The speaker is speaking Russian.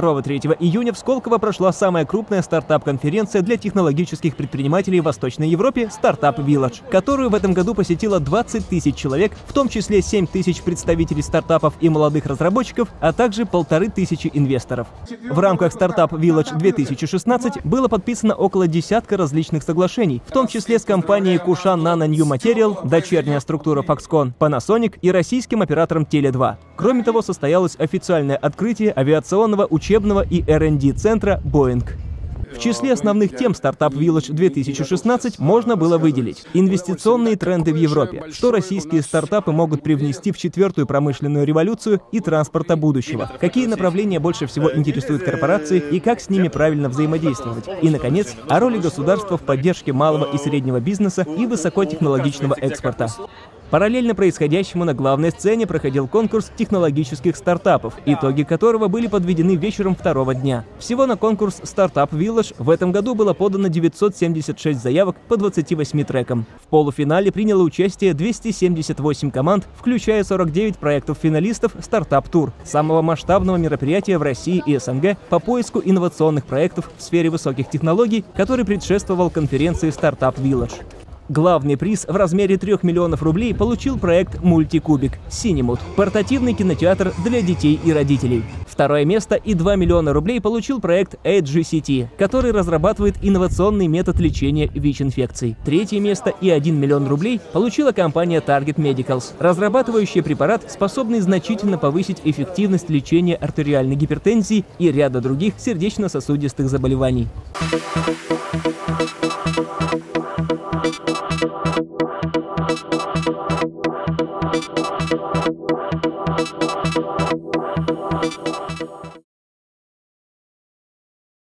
2-3 июня в Сколково прошла самая крупная стартап-конференция для технологических предпринимателей в Восточной Европе «Стартап Village», которую в этом году посетило 20 тысяч человек, в том числе 7 тысяч представителей стартапов и молодых разработчиков, а также полторы тысячи инвесторов. В рамках «Стартап Village 2016» было подписано около десятка различных соглашений, в том числе с компанией Kushan Nano New Material, дочерняя структура Foxconn, Panasonic и российским оператором Теле2. Кроме того, состоялось официальное открытие авиационного учебного и R&D-центра Boeing. В числе основных тем Startup Village 2016 можно было выделить инвестиционные тренды в Европе, что российские стартапы могут привнести в четвертую промышленную революцию и транспорта будущего, какие направления больше всего интересуют корпорации и как с ними правильно взаимодействовать, и, наконец, о роли государства в поддержке малого и среднего бизнеса и высокотехнологичного экспорта. Параллельно происходящему на главной сцене проходил конкурс технологических стартапов, итоги которого были подведены вечером второго дня. Всего на конкурс Startup Village в этом году было подано 976 заявок по 28 трекам. В полуфинале приняло участие 278 команд, включая 49 проектов-финалистов Startup Tour, самого масштабного мероприятия в России и СНГ по поиску инновационных проектов в сфере высоких технологий, который предшествовал конференции Startup Village. Главный приз в размере 3 миллионов рублей получил проект «Мультикубик» «Синемут» – портативный кинотеатр для детей и родителей. Второе место и 2 миллиона рублей получил проект AGCT, который разрабатывает инновационный метод лечения ВИЧ-инфекций. Третье место и 1 миллион рублей получила компания Target Medicals, разрабатывающая препарат, способный значительно повысить эффективность лечения артериальной гипертензии и ряда других сердечно-сосудистых заболеваний. フフフ。